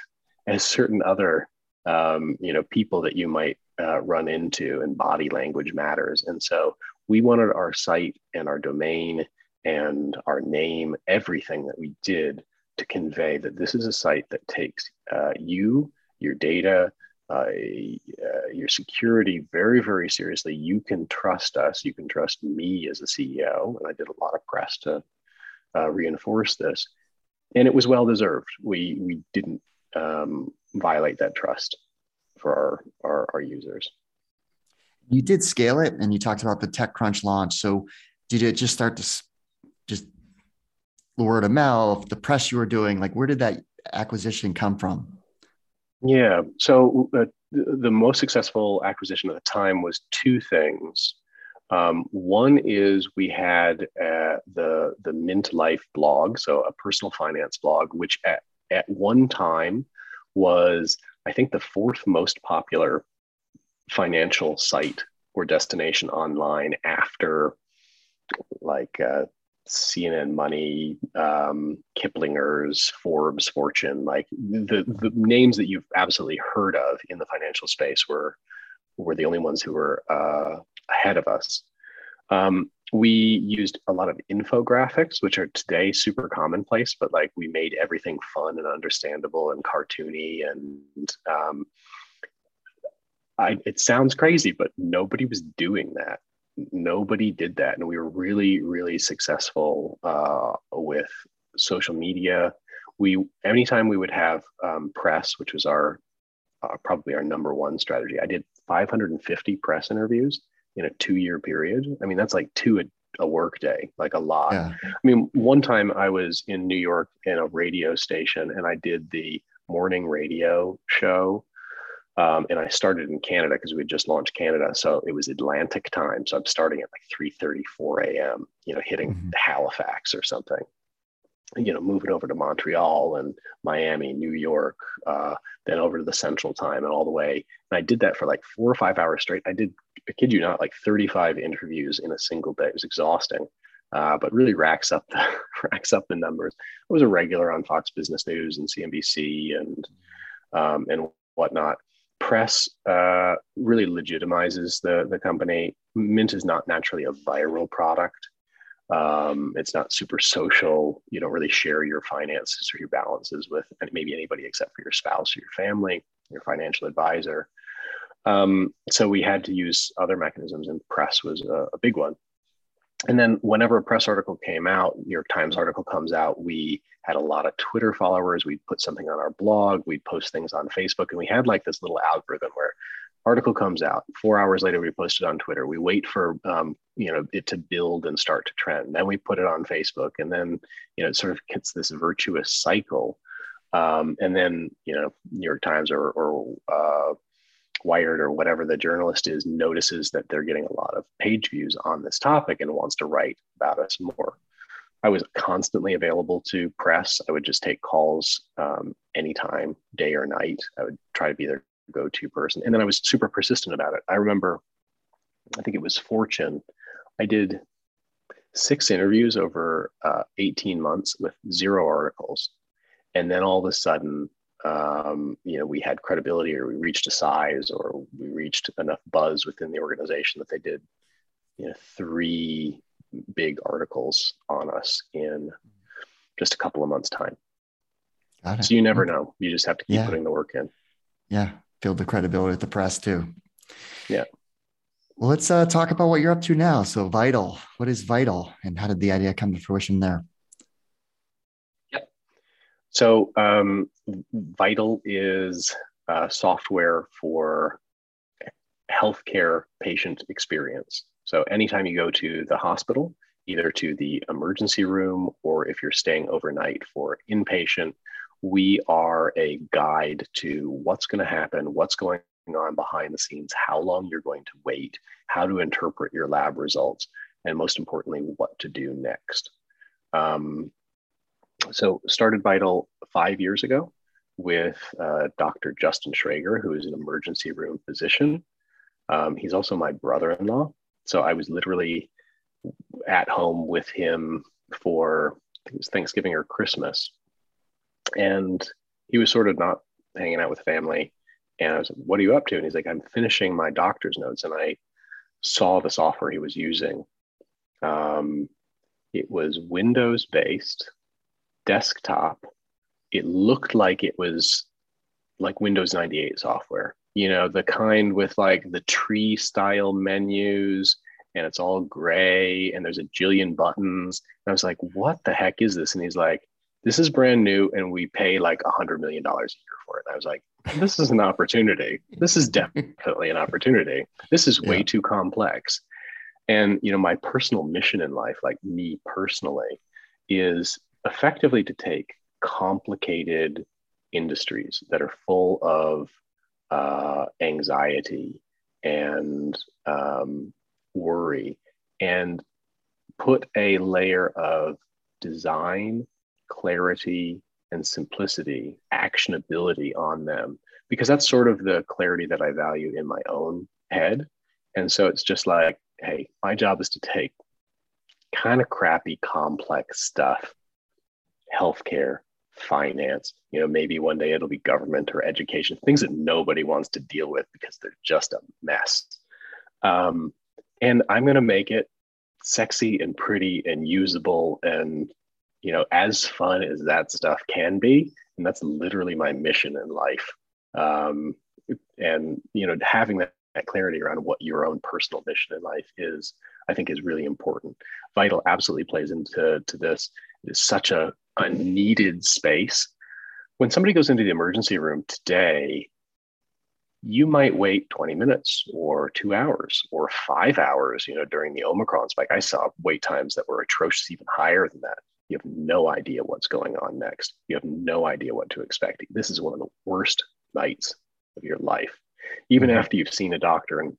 as certain other um, you know people that you might uh, run into and body language matters and so we wanted our site and our domain and our name everything that we did to convey that this is a site that takes uh, you, your data, uh, uh, your security very, very seriously. You can trust us. You can trust me as a CEO. And I did a lot of press to uh, reinforce this. And it was well deserved. We, we didn't um, violate that trust for our, our, our users. You did scale it and you talked about the TechCrunch launch. So did it just start to just word of mouth, the press you were doing? Like, where did that acquisition come from? Yeah. So uh, the most successful acquisition at the time was two things. Um, one is we had uh, the the Mint Life blog, so a personal finance blog, which at, at one time was I think the fourth most popular financial site or destination online after like uh, CNN Money, um, Kiplinger's, Forbes, Fortune, like the, the names that you've absolutely heard of in the financial space were were the only ones who were uh, ahead of us. Um, we used a lot of infographics, which are today super commonplace, but like we made everything fun and understandable and cartoony. And um, I, it sounds crazy, but nobody was doing that nobody did that and we were really really successful uh, with social media. We anytime we would have um, press which was our uh, probably our number one strategy i did 550 press interviews in a two year period. I mean that's like two a, a work day like a lot. Yeah. i mean one time i was in new york in a radio station and i did the morning radio show um, and I started in Canada because we had just launched Canada. So it was Atlantic time. So I'm starting at like 3 34 a.m., you know, hitting mm-hmm. Halifax or something, you know, moving over to Montreal and Miami, New York, uh, then over to the central time and all the way. And I did that for like four or five hours straight. I did, I kid you not, like 35 interviews in a single day. It was exhausting. Uh, but really racks up the racks up the numbers. I was a regular on Fox Business News and CNBC and um, and whatnot press uh, really legitimizes the, the company. Mint is not naturally a viral product. Um, it's not super social. You don't really share your finances or your balances with maybe anybody except for your spouse or your family, your financial advisor. Um, so we had to use other mechanisms, and press was a, a big one. And then whenever a press article came out, New York Times article comes out, we had a lot of Twitter followers. We'd put something on our blog, we'd post things on Facebook, and we had like this little algorithm where article comes out. Four hours later we post it on twitter. We wait for um, you know it to build and start to trend. Then we put it on facebook. And then you know it sort of gets this virtuous cycle. Um, and then you know new york times or, or uh, wired or whatever the journalist is notices that they're getting a lot of page views on this topic and wants to write about us more i was constantly available to press i would just take calls um, anytime day or night i would try to be there go to person. And then I was super persistent about it. I remember, I think it was Fortune. I did six interviews over uh, 18 months with zero articles. And then all of a sudden, um, you know, we had credibility or we reached a size or we reached enough buzz within the organization that they did, you know, three big articles on us in just a couple of months time. So you never know. You just have to keep yeah. putting the work in. Yeah build the credibility with the press too. Yeah. Well, let's uh, talk about what you're up to now. So, Vital, what is Vital, and how did the idea come to fruition there? So, um, Vital is uh, software for healthcare patient experience. So, anytime you go to the hospital, either to the emergency room or if you're staying overnight for inpatient we are a guide to what's going to happen, what's going on behind the scenes, how long you're going to wait, how to interpret your lab results, and most importantly, what to do next. Um, so, started Vital five years ago with uh, Dr. Justin Schrager, who is an emergency room physician. Um, he's also my brother in law. So, I was literally at home with him for Thanksgiving or Christmas and he was sort of not hanging out with family. And I was like, what are you up to? And he's like, I'm finishing my doctor's notes. And I saw the software he was using. Um, it was Windows based, desktop. It looked like it was like Windows 98 software, you know, the kind with like the tree style menus and it's all gray and there's a jillion buttons. And I was like, what the heck is this? And he's like, this is brand new and we pay like a hundred million dollars a year for it. And I was like, this is an opportunity. This is definitely an opportunity. This is way yeah. too complex. And you know, my personal mission in life, like me personally, is effectively to take complicated industries that are full of uh, anxiety and um, worry and put a layer of design clarity and simplicity, actionability on them, because that's sort of the clarity that I value in my own head. And so it's just like, hey, my job is to take kind of crappy, complex stuff, healthcare, finance, you know, maybe one day it'll be government or education, things that nobody wants to deal with because they're just a mess. Um, and I'm going to make it sexy and pretty and usable and you know, as fun as that stuff can be, and that's literally my mission in life. Um, and you know, having that, that clarity around what your own personal mission in life is, I think, is really important. Vital absolutely plays into to this. It is such a, a needed space. When somebody goes into the emergency room today, you might wait 20 minutes or two hours or five hours. You know, during the Omicron spike, I saw wait times that were atrocious, even higher than that. You have no idea what's going on next. You have no idea what to expect. This is one of the worst nights of your life. Even mm-hmm. after you've seen a doctor and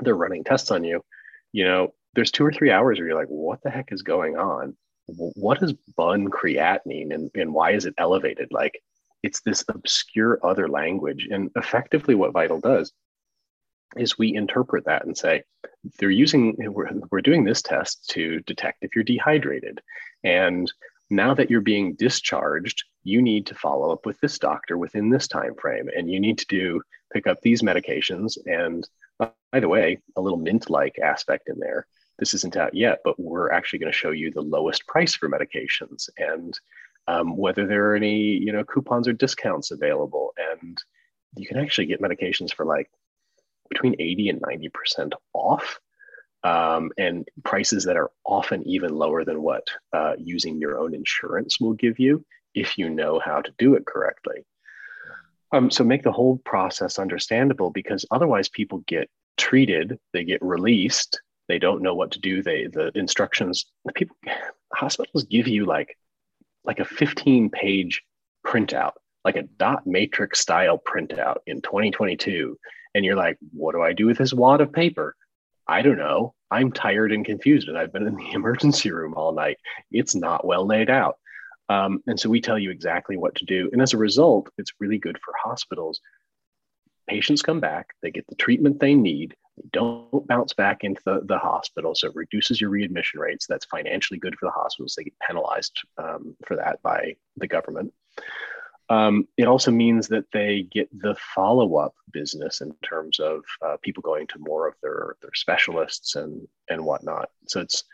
they're running tests on you, you know, there's two or three hours where you're like, what the heck is going on? What is bun creatinine and, and why is it elevated? Like, it's this obscure other language. And effectively, what Vital does is we interpret that and say they're using we're, we're doing this test to detect if you're dehydrated and now that you're being discharged you need to follow up with this doctor within this time frame and you need to do pick up these medications and by the way a little mint like aspect in there this isn't out yet but we're actually going to show you the lowest price for medications and um, whether there are any you know coupons or discounts available and you can actually get medications for like between 80 and 90% off um, and prices that are often even lower than what uh, using your own insurance will give you if you know how to do it correctly. Um, so make the whole process understandable because otherwise people get treated, they get released, they don't know what to do. They the instructions the people hospitals give you like like a 15 page printout, like a dot matrix style printout in 2022. And you're like, what do I do with this wad of paper? I don't know. I'm tired and confused, and I've been in the emergency room all night. It's not well laid out. Um, and so we tell you exactly what to do. And as a result, it's really good for hospitals. Patients come back, they get the treatment they need, don't bounce back into the, the hospital. So it reduces your readmission rates. That's financially good for the hospitals. They get penalized um, for that by the government. Um, it also means that they get the follow-up business in terms of uh, people going to more of their their specialists and and whatnot. So it's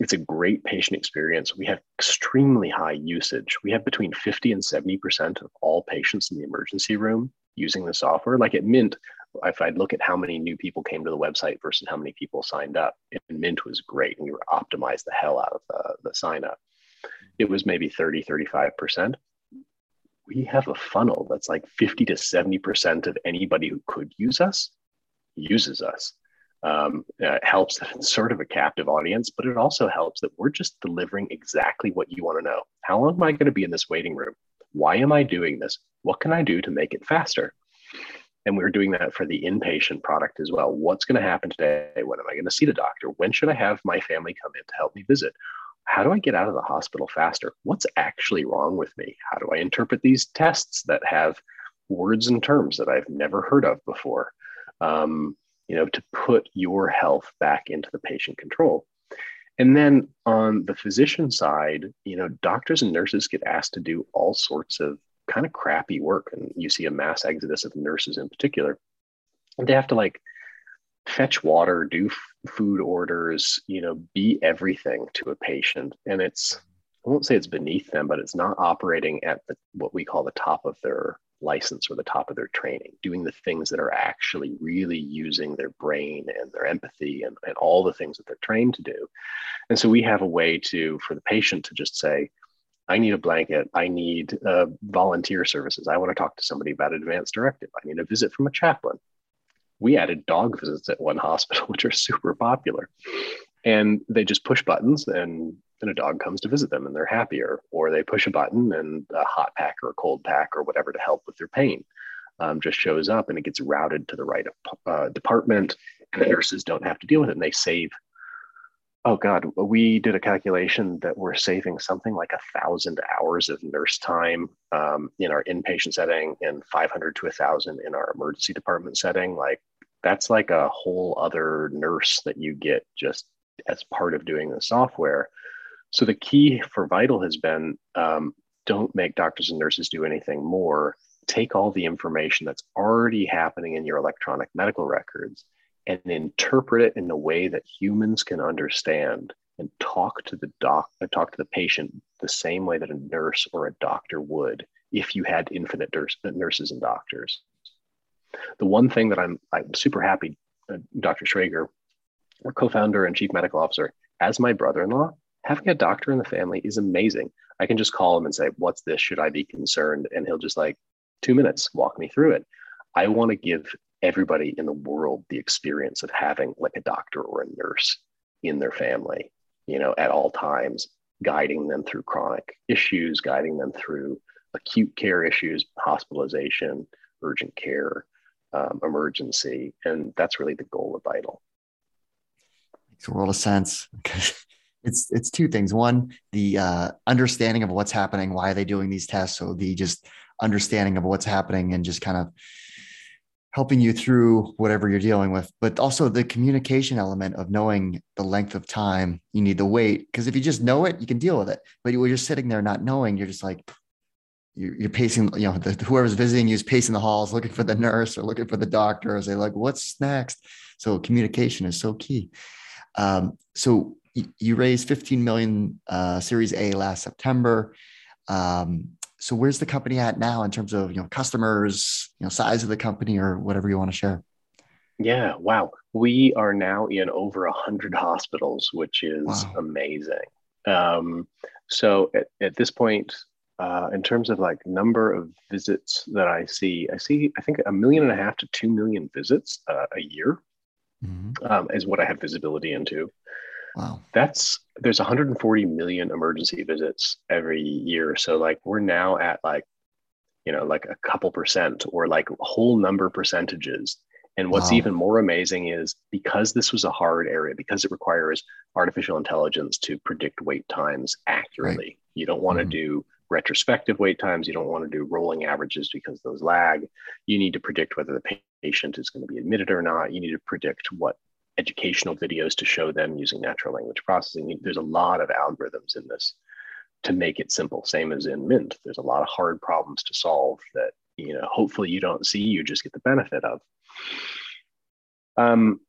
it's a great patient experience. We have extremely high usage. We have between 50 and 70% of all patients in the emergency room using the software. Like at Mint, if I'd look at how many new people came to the website versus how many people signed up, and Mint was great and we were optimized the hell out of the, the sign up. It was maybe 30, 35%. We have a funnel that's like 50 to 70% of anybody who could use us uses us um, uh, helps that it's sort of a captive audience, but it also helps that we're just delivering exactly what you want to know. How long am I going to be in this waiting room? Why am I doing this? What can I do to make it faster? And we're doing that for the inpatient product as well. What's going to happen today? When am I going to see the doctor? When should I have my family come in to help me visit? How do I get out of the hospital faster? What's actually wrong with me? How do I interpret these tests that have words and terms that I've never heard of before? Um, you know, to put your health back into the patient control. And then on the physician side, you know, doctors and nurses get asked to do all sorts of kind of crappy work. And you see a mass exodus of nurses in particular. And they have to like fetch water, do f- food orders, you know, be everything to a patient. And it's, I won't say it's beneath them, but it's not operating at the, what we call the top of their license or the top of their training, doing the things that are actually really using their brain and their empathy and, and all the things that they're trained to do. And so we have a way to, for the patient to just say, I need a blanket. I need uh, volunteer services. I want to talk to somebody about advanced directive. I need a visit from a chaplain. We added dog visits at one hospital, which are super popular. And they just push buttons and and a dog comes to visit them and they're happier, or they push a button and a hot pack or a cold pack or whatever to help with their pain um, just shows up and it gets routed to the right uh, department, and the nurses don't have to deal with it and they save. Oh God, we did a calculation that we're saving something like a thousand hours of nurse time um, in our inpatient setting and 500 to a thousand in our emergency department setting. Like that's like a whole other nurse that you get just as part of doing the software so the key for Vital has been um, don't make doctors and nurses do anything more. Take all the information that's already happening in your electronic medical records and interpret it in a way that humans can understand and talk to the doc uh, talk to the patient the same way that a nurse or a doctor would if you had infinite nurses and doctors. The one thing that I'm I'm super happy, uh, Dr. Schrager, our co-founder and chief medical officer, as my brother-in-law, having a doctor in the family is amazing. I can just call him and say, What's this? Should I be concerned? And he'll just like, two minutes, walk me through it. I want to give everybody in the world the experience of having like a doctor or a nurse in their family, you know, at all times, guiding them through chronic issues, guiding them through acute care issues, hospitalization, urgent care, um, emergency. And that's really the goal of Vital. Makes a world of sense it's it's two things. One, the uh, understanding of what's happening, why are they doing these tests? So the just understanding of what's happening and just kind of helping you through whatever you're dealing with, but also the communication element of knowing the length of time you need to wait. Because if you just know it, you can deal with it. But you're just sitting there not knowing, you're just like you're, you're pacing. You know, the, whoever's visiting you is pacing the halls, looking for the nurse or looking for the doctor. Or they like, what's next? So communication is so key. Um, so you raised 15 million uh, Series A last September. Um, so where's the company at now in terms of you know customers, you know size of the company, or whatever you want to share? Yeah, wow. We are now in over a hundred hospitals, which is Wow. amazing. Um, so at, at this point, uh, in terms of like number of visits that I see, I see I think a million and a half to two million visits uh, a year Mhm. um, is what I have visibility into. Wow. That's there's 140 million emergency visits every year. So like we're now at like you know like a couple percent or like whole number percentages. And what's Wow. even more amazing is because this was a hard area, because it requires artificial intelligence to predict wait times accurately. You don't want to Mhm. do retrospective wait times. You don't want to do rolling averages because those lag. You need to predict whether the patient is going to be admitted or not. You need to predict what educational videos to show them using natural language processing. There's a lot of algorithms in this to make it simple, same as in Mint. There's a lot of hard problems to solve that you know hopefully you don't see, you just get the benefit of. Um,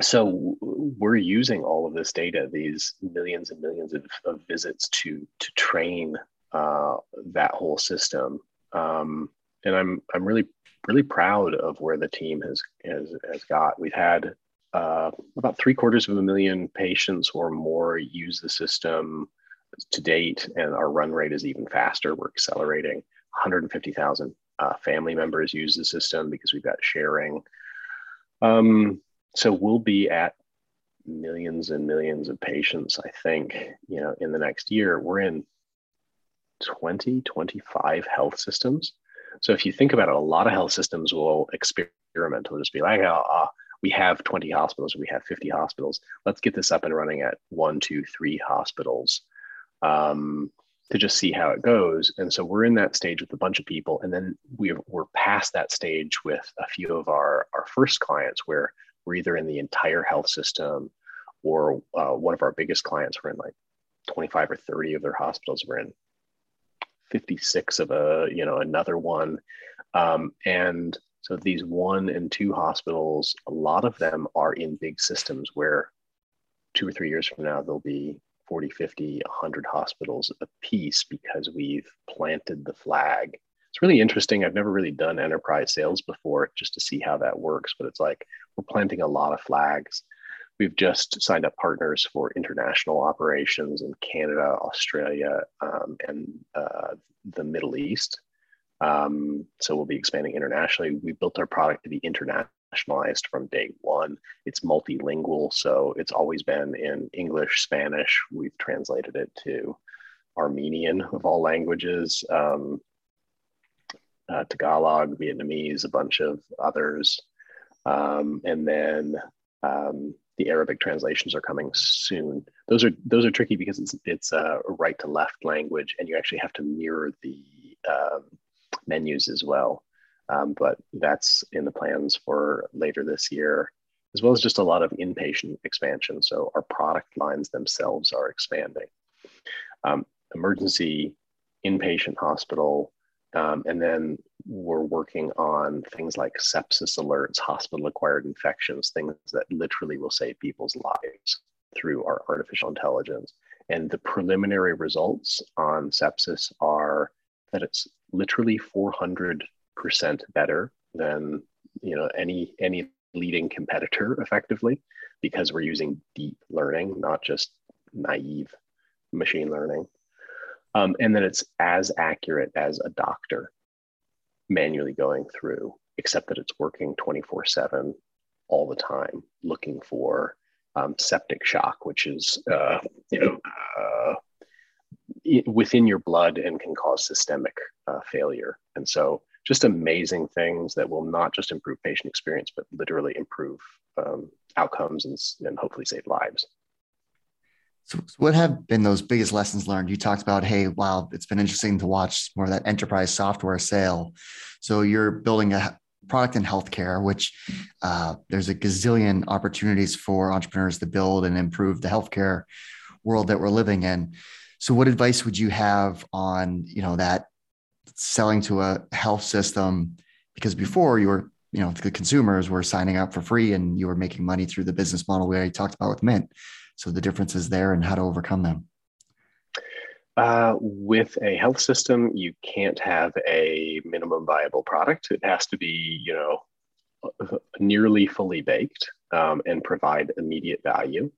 so we're using all of this data, these millions and millions of, of visits to to train uh, that whole system. Um, and I'm I'm really really proud of where the team has has, has got. We've had uh, about three quarters of a million patients or more use the system to date, and our run rate is even faster. We're accelerating. 150,000 uh, family members use the system because we've got sharing. Um, so we'll be at millions and millions of patients, I think, you know, in the next year. We're in 20, 25 health systems. So if you think about it, a lot of health systems will experiment. Will just be like, oh, we have 20 hospitals, we have 50 hospitals. Let's get this up and running at one, two, three hospitals um, to just see how it goes. And so we're in that stage with a bunch of people, and then we're we're past that stage with a few of our our first clients where we're either in the entire health system or uh, one of our biggest clients we're in like 25 or 30 of their hospitals we're in 56 of a you know another one um, and so these one and two hospitals a lot of them are in big systems where two or three years from now there'll be 40 50 100 hospitals a piece because we've planted the flag. It's really interesting. I've never really done enterprise sales before just to see how that works but it's like we're planting a lot of flags. We've just signed up partners for international operations in canada australia um, and uh, the middle east um, so we'll be expanding internationally. We built our product to be internationalized from day one. It's multilingual so it's always been in english spanish. We've translated it to armenian of all languages um, uh, tagalog vietnamese a bunch of others. Um, and then um, the Arabic translations are coming soon. Those are those are tricky because it's it's a right to left language, and you actually have to mirror the um, menus as well. Um, but that's in the plans for later this year, as well as just a lot of inpatient expansion. So our product lines themselves are expanding. Um, emergency, inpatient hospital, um, and then we're working on things like sepsis alerts, hospital acquired infections, things that literally will save people's lives through our artificial intelligence. And the preliminary results on sepsis are that it's literally 400% better than you know any any leading competitor effectively because we're using deep learning, not just naive machine learning. Um, and then it's as accurate as a doctor manually going through, except that it's working 24 7 all the time, looking for um, septic shock, which is, uh, you know, uh, within your blood and can cause systemic uh, failure. And so, just amazing things that will not just improve patient experience, but literally improve um, outcomes and, and hopefully save lives. So, what have been those biggest lessons learned? You talked about, hey, wow, it's been interesting to watch more of that enterprise software sale. So, you're building a product in healthcare, which uh, there's a gazillion opportunities for entrepreneurs to build and improve the healthcare world that we're living in. So, what advice would you have on, you know, that selling to a health system? Because before you were, you know, the consumers were signing up for free and you were making money through the business model we already talked about with Mint. So the differences there and how to overcome them. Uh, with a health system, you can't have a minimum viable product. It has to be, you know, nearly fully baked um, and provide immediate value.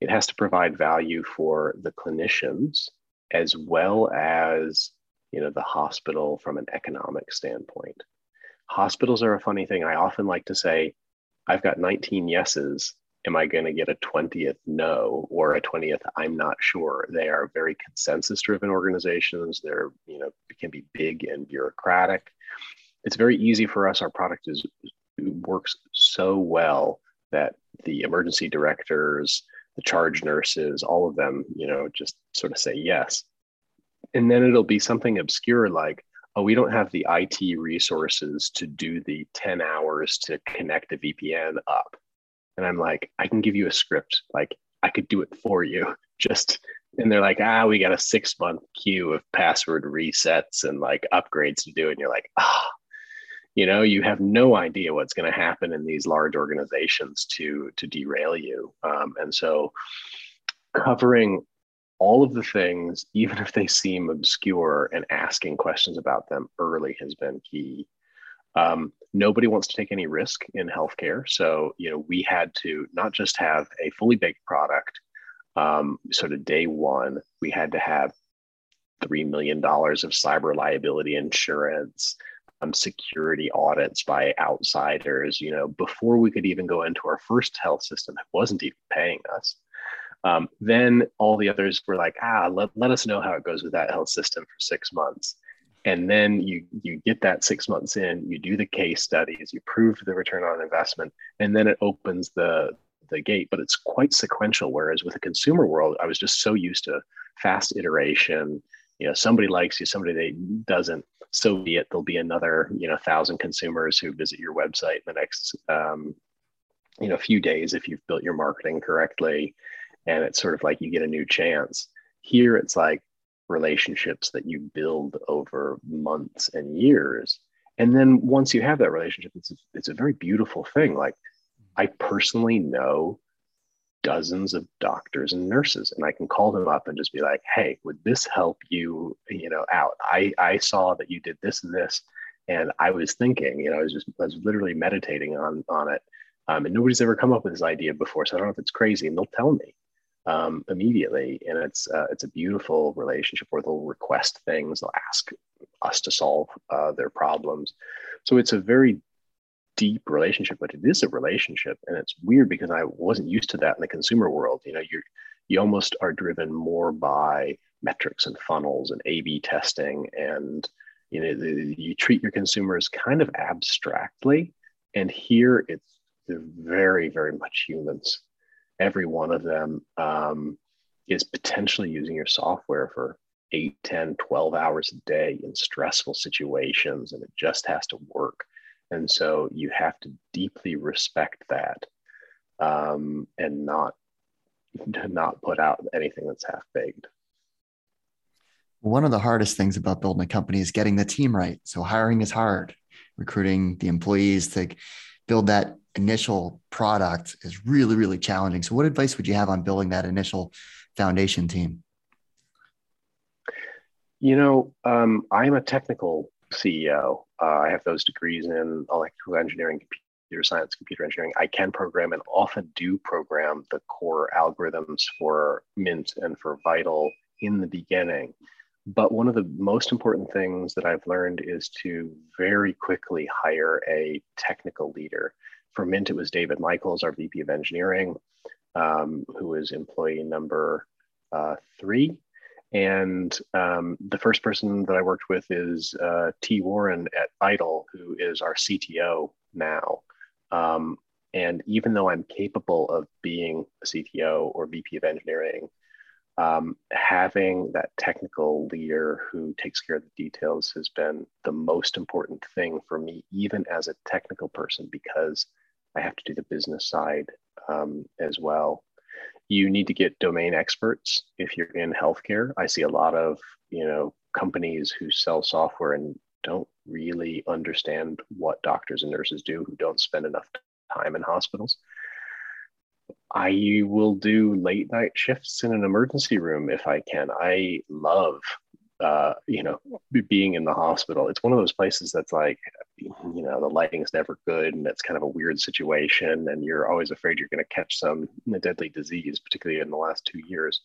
It has to provide value for the clinicians as well as you know the hospital from an economic standpoint. Hospitals are a funny thing. I often like to say, I've got 19 yeses. Am I going to get a 20th no or a 20th I'm not sure? They are very consensus driven organizations. They're, you know, can be big and bureaucratic. It's very easy for us. Our product is works so well that the emergency directors, the charge nurses, all of them, you know, just sort of say yes. And then it'll be something obscure like, oh, we don't have the IT resources to do the 10 hours to connect a VPN up. And I'm like, I can give you a script. Like, I could do it for you. Just, and they're like, ah, we got a six month queue of password resets and like upgrades to do. And you're like, ah, oh. You know, you have no idea what's going to happen in these large organizations to to derail you. Um, and so, covering all of the things, even if they seem obscure, and asking questions about them early has been key. Um, nobody wants to take any risk in healthcare. So, you know, we had to not just have a fully baked product, um, sort of day one, we had to have $3 million of cyber liability insurance, security audits by outsiders, you know, before we could even go into our first health system that wasn't even paying us. Um, then all the others were like, ah, let, let us know how it goes with that health system for six months. And then you you get that six months in, you do the case studies, you prove the return on investment, and then it opens the the gate. But it's quite sequential. Whereas with the consumer world, I was just so used to fast iteration. You know, somebody likes you, somebody they doesn't. So be it. There'll be another you know thousand consumers who visit your website in the next um, you know few days if you've built your marketing correctly and it's sort of like you get a new chance. Here, it's like relationships that you build over months and years. And then once you have that relationship, it's a, it's a very beautiful thing. Like I personally know dozens of doctors and nurses and I can call them up and just be like, "Hey, would this help you, you know, out? I I saw that you did this and this and I was thinking, you know, I was just I was literally meditating on on it. Um, and nobody's ever come up with this idea before, so I don't know if it's crazy. And they'll tell me, um, immediately, and it's uh, it's a beautiful relationship where they'll request things, they'll ask us to solve uh, their problems. So it's a very deep relationship, but it is a relationship, and it's weird because I wasn't used to that in the consumer world. You know, you you almost are driven more by metrics and funnels and A/B testing, and you know the, you treat your consumers kind of abstractly, and here it's very very much humans every one of them um, is potentially using your software for 8 10 12 hours a day in stressful situations and it just has to work and so you have to deeply respect that um, and not not put out anything that's half baked one of the hardest things about building a company is getting the team right so hiring is hard recruiting the employees to build that initial product is really, really challenging. So, what advice would you have on building that initial foundation team? You know, um, I'm a technical CEO. Uh, I have those degrees in electrical engineering, computer science, computer engineering. I can program and often do program the core algorithms for Mint and for Vital in the beginning. But one of the most important things that I've learned is to very quickly hire a technical leader for Mint, it was David Michaels, our VP of Engineering, um, who is employee number uh, three. And um, the first person that I worked with is uh, T. Warren at Vital, who is our CTO now. Um, and even though I'm capable of being a CTO or VP of engineering, um, having that technical leader who takes care of the details has been the most important thing for me, even as a technical person, because I have to do the business side um, as well. You need to get domain experts if you're in healthcare. I see a lot of you know companies who sell software and don't really understand what doctors and nurses do who don't spend enough time in hospitals. I will do late night shifts in an emergency room if I can. I love uh, you know, being in the hospital. It's one of those places that's like, you know, the lighting is never good and it's kind of a weird situation. And you're always afraid you're going to catch some deadly disease, particularly in the last two years.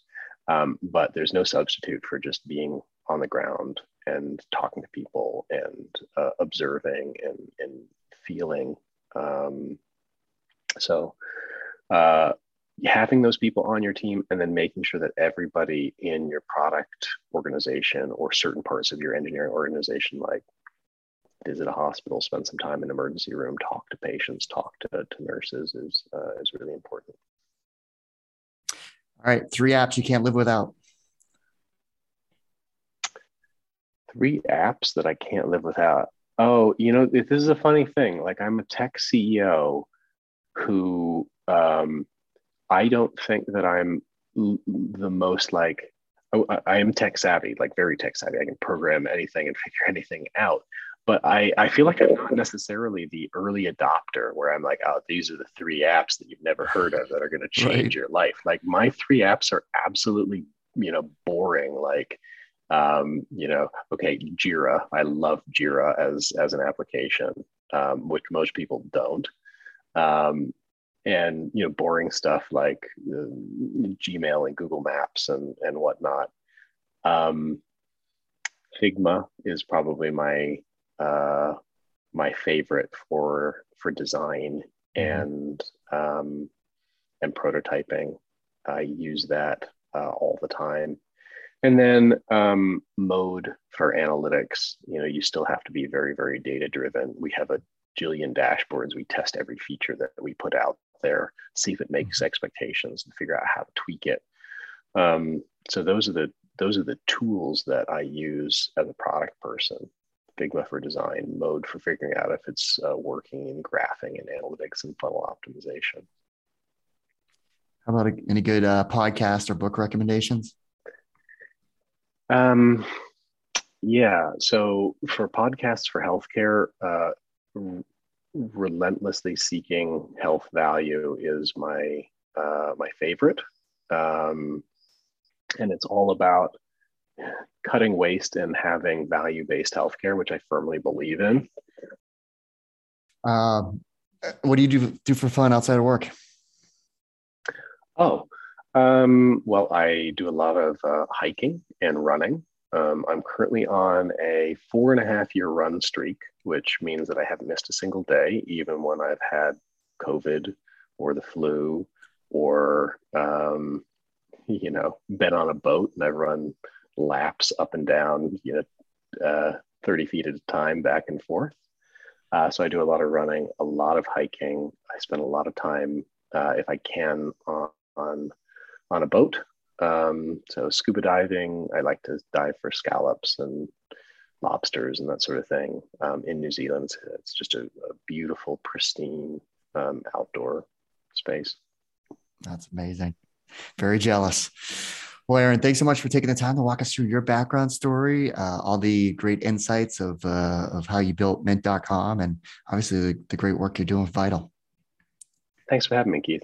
Um, but there's no substitute for just being on the ground and talking to people and uh, observing and, and feeling. Um, so, uh, having those people on your team and then making sure that everybody in your product organization or certain parts of your engineering organization like visit a hospital spend some time in an emergency room talk to patients talk to, to nurses is uh, is really important. All right three apps you can't live without. Three apps that i can't live without. Oh you know this is a funny thing. Like i'm a tech ceo who um, I don't think that I'm the most like oh, I am tech savvy, like very tech savvy. I can program anything and figure anything out. But I, I feel like I'm not necessarily the early adopter where I'm like, oh, these are the three apps that you've never heard of that are going to change right. your life. Like my three apps are absolutely, you know, boring. Like, um, you know, okay, Jira. I love Jira as as an application, um, which most people don't. Um, and you know boring stuff like uh, Gmail and Google Maps and and whatnot. Um, Figma is probably my uh, my favorite for for design mm-hmm. and um, and prototyping. I use that uh, all the time. And then um, mode for analytics. You know, you still have to be very, very data driven. We have a jillion dashboards. We test every feature that we put out there, see if it makes mm-hmm. expectations, and figure out how to tweak it. Um, so those are the those are the tools that I use as a product person. Figma for design, mode for figuring out if it's uh, working in graphing and analytics and funnel optimization. How about any good uh, podcast or book recommendations? Um, yeah. So for podcasts for healthcare, uh, relentlessly seeking health value is my uh, my favorite, um, and it's all about cutting waste and having value based healthcare, which I firmly believe in. Um, what do you do do for fun outside of work? Oh, um, well, I do a lot of uh, hiking and running. Um, I'm currently on a four and a half year run streak, which means that I haven't missed a single day, even when I've had COVID or the flu or, um, you know, been on a boat and I've run laps up and down, you know, uh, 30 feet at a time back and forth. Uh, so I do a lot of running, a lot of hiking. I spend a lot of time, uh, if I can, on, on on a boat um, so scuba diving, I like to dive for scallops and lobsters and that sort of thing. Um, in New Zealand, it's, it's just a, a, beautiful, pristine um, outdoor space. That's amazing. Very jealous. Well, Aaron, thanks so much for taking the time to walk us through your background story, uh, all the great insights of uh, of how you built Mint.com, and obviously the, the great work you're doing with Vital. Thanks for having me, Keith.